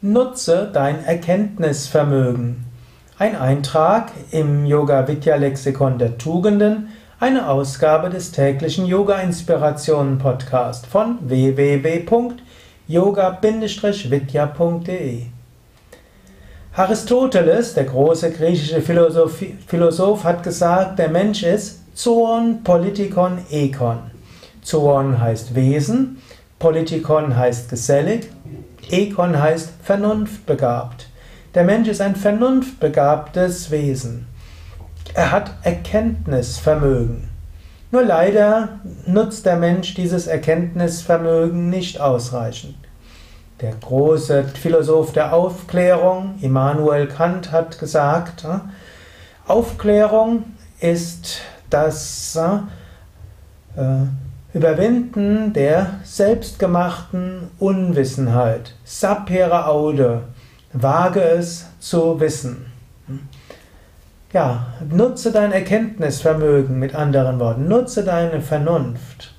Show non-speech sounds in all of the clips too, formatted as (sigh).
Nutze dein Erkenntnisvermögen. Ein Eintrag im Yoga Vidya Lexikon der Tugenden, eine Ausgabe des täglichen Yoga Inspirationen Podcast von www.yoga-vidya.de. Aristoteles, der große griechische Philosoph, Philosoph, hat gesagt, der Mensch ist Zoon Politikon Ekon. Zoon heißt Wesen, Politikon heißt gesellig Ekon heißt vernunftbegabt. Der Mensch ist ein vernunftbegabtes Wesen. Er hat Erkenntnisvermögen. Nur leider nutzt der Mensch dieses Erkenntnisvermögen nicht ausreichend. Der große Philosoph der Aufklärung, Immanuel Kant, hat gesagt, äh, Aufklärung ist das äh, Überwinden der selbstgemachten Unwissenheit. Sapere aude. Wage es zu wissen. Ja, nutze dein Erkenntnisvermögen mit anderen Worten. Nutze deine Vernunft.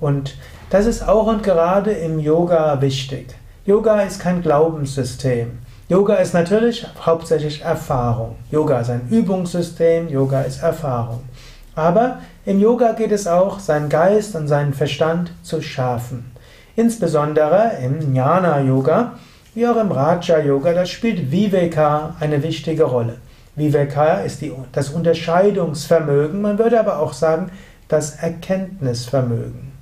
Und das ist auch und gerade im Yoga wichtig. Yoga ist kein Glaubenssystem. Yoga ist natürlich hauptsächlich Erfahrung. Yoga ist ein Übungssystem, Yoga ist Erfahrung. Aber im Yoga geht es auch, seinen Geist und seinen Verstand zu schärfen. Insbesondere im Jnana-Yoga, wie auch im Raja-Yoga, da spielt Viveka eine wichtige Rolle. Viveka ist die, das Unterscheidungsvermögen, man würde aber auch sagen, das Erkenntnisvermögen.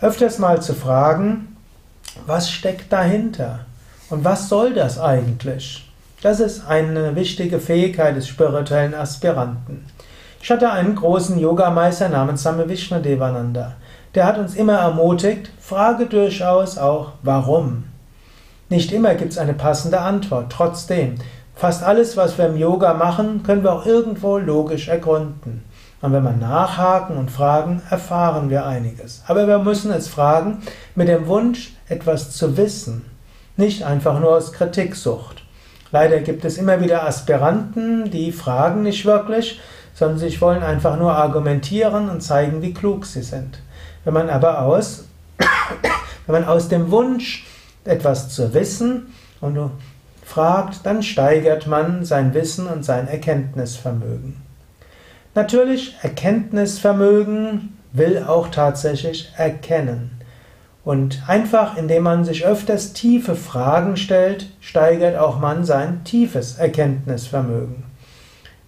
Öfters mal zu fragen, was steckt dahinter? Und was soll das eigentlich? Das ist eine wichtige Fähigkeit des spirituellen Aspiranten. Ich hatte einen großen Yogameister namens Same Vishnadevananda. Der hat uns immer ermutigt, frage durchaus auch, warum. Nicht immer gibt es eine passende Antwort. Trotzdem, fast alles, was wir im Yoga machen, können wir auch irgendwo logisch ergründen. Und wenn wir nachhaken und fragen, erfahren wir einiges. Aber wir müssen es fragen mit dem Wunsch, etwas zu wissen, nicht einfach nur aus Kritiksucht. Leider gibt es immer wieder Aspiranten, die fragen nicht wirklich, sondern sie wollen einfach nur argumentieren und zeigen, wie klug sie sind. Wenn man aber aus, (coughs) wenn man aus dem Wunsch, etwas zu wissen und fragt, dann steigert man sein Wissen und sein Erkenntnisvermögen. Natürlich, Erkenntnisvermögen will auch tatsächlich erkennen. Und einfach indem man sich öfters tiefe Fragen stellt, steigert auch man sein tiefes Erkenntnisvermögen.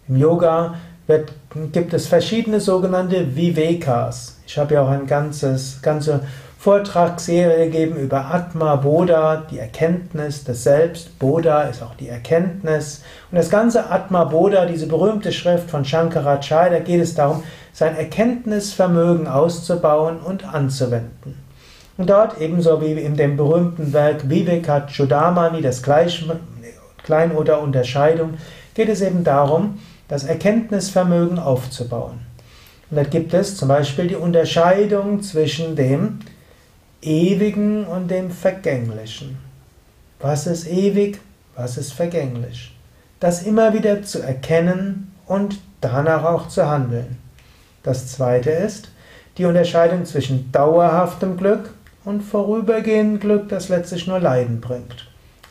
Im Yoga wird, gibt es verschiedene sogenannte Vivekas. Ich habe ja auch eine ganzes, ganze Vortragsserie gegeben über Atma Bodha, die Erkenntnis des Selbst. Bodha ist auch die Erkenntnis. Und das ganze Atma Bodha, diese berühmte Schrift von Shankaracharya, da geht es darum, sein Erkenntnisvermögen auszubauen und anzuwenden. Und dort, ebenso wie in dem berühmten Werk Viveka Chudamani, das Klein- oder Unterscheidung, geht es eben darum, das Erkenntnisvermögen aufzubauen. Und da gibt es zum Beispiel die Unterscheidung zwischen dem Ewigen und dem Vergänglichen. Was ist ewig, was ist vergänglich? Das immer wieder zu erkennen und danach auch zu handeln. Das zweite ist die Unterscheidung zwischen dauerhaftem Glück und vorübergehendem Glück, das letztlich nur Leiden bringt.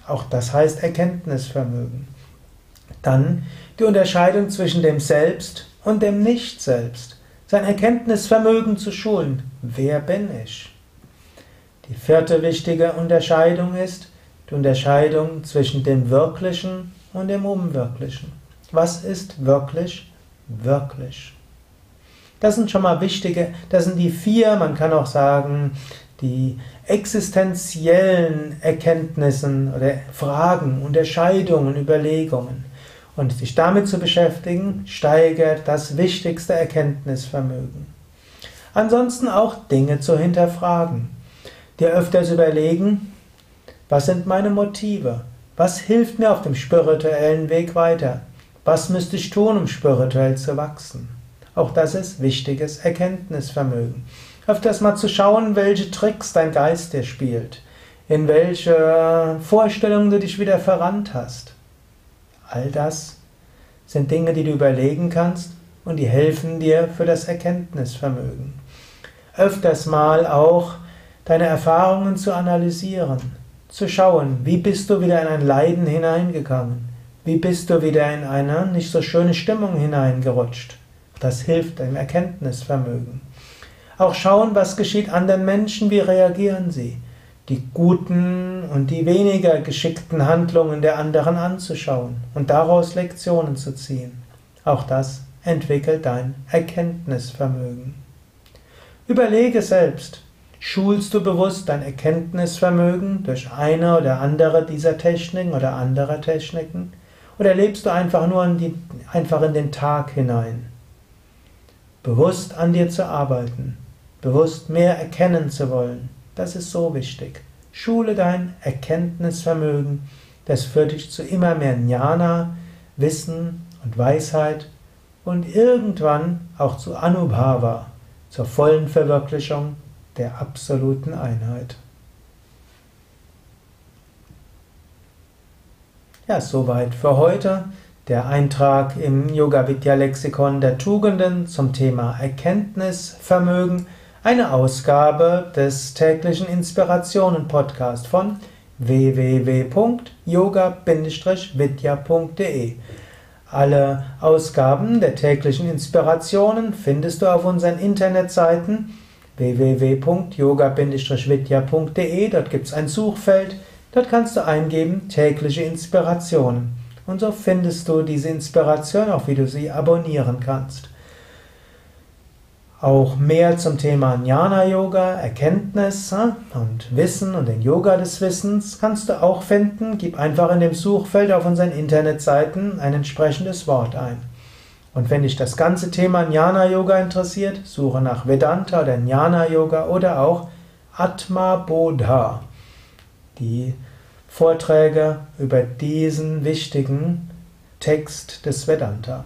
Auch das heißt Erkenntnisvermögen. Dann die Unterscheidung zwischen dem Selbst und dem Nicht-Selbst. Sein Erkenntnisvermögen zu schulen. Wer bin ich? Die vierte wichtige Unterscheidung ist die Unterscheidung zwischen dem Wirklichen und dem Unwirklichen. Was ist wirklich wirklich? Das sind schon mal wichtige, das sind die vier, man kann auch sagen, die existenziellen Erkenntnissen oder Fragen, Unterscheidungen, Überlegungen. Und sich damit zu beschäftigen, steigert das wichtigste Erkenntnisvermögen. Ansonsten auch Dinge zu hinterfragen. Dir öfters überlegen, was sind meine Motive? Was hilft mir auf dem spirituellen Weg weiter? Was müsste ich tun, um spirituell zu wachsen? Auch das ist wichtiges Erkenntnisvermögen. Öfters mal zu schauen, welche Tricks dein Geist dir spielt, in welche Vorstellungen du dich wieder verrannt hast. All das sind Dinge, die du überlegen kannst und die helfen dir für das Erkenntnisvermögen. Öfters mal auch deine Erfahrungen zu analysieren, zu schauen, wie bist du wieder in ein Leiden hineingegangen? Wie bist du wieder in eine nicht so schöne Stimmung hineingerutscht? Das hilft deinem Erkenntnisvermögen. Auch schauen, was geschieht anderen Menschen, wie reagieren sie. Die guten und die weniger geschickten Handlungen der anderen anzuschauen und daraus Lektionen zu ziehen. Auch das entwickelt dein Erkenntnisvermögen. Überlege selbst, schulst du bewusst dein Erkenntnisvermögen durch eine oder andere dieser Techniken oder anderer Techniken? Oder lebst du einfach nur in, die, einfach in den Tag hinein? Bewusst an dir zu arbeiten, bewusst mehr erkennen zu wollen, das ist so wichtig. Schule dein Erkenntnisvermögen, das führt dich zu immer mehr Jnana, Wissen und Weisheit und irgendwann auch zu Anubhava, zur vollen Verwirklichung der absoluten Einheit. Ja, soweit für heute. Der Eintrag im Yoga Vidya Lexikon der Tugenden zum Thema Erkenntnisvermögen. Eine Ausgabe des täglichen Inspirationen Podcast von www.yoga-vidya.de. Alle Ausgaben der täglichen Inspirationen findest du auf unseren Internetseiten www.yoga-vidya.de. Dort gibt es ein Suchfeld. Dort kannst du eingeben tägliche Inspirationen. Und so findest du diese Inspiration, auch wie du sie abonnieren kannst. Auch mehr zum Thema Jnana Yoga, Erkenntnis und Wissen und den Yoga des Wissens kannst du auch finden. Gib einfach in dem Suchfeld auf unseren Internetseiten ein entsprechendes Wort ein. Und wenn dich das ganze Thema Jnana Yoga interessiert, suche nach Vedanta oder Jnana Yoga oder auch Atma Bodha. Die Vorträge über diesen wichtigen Text des Vedanta.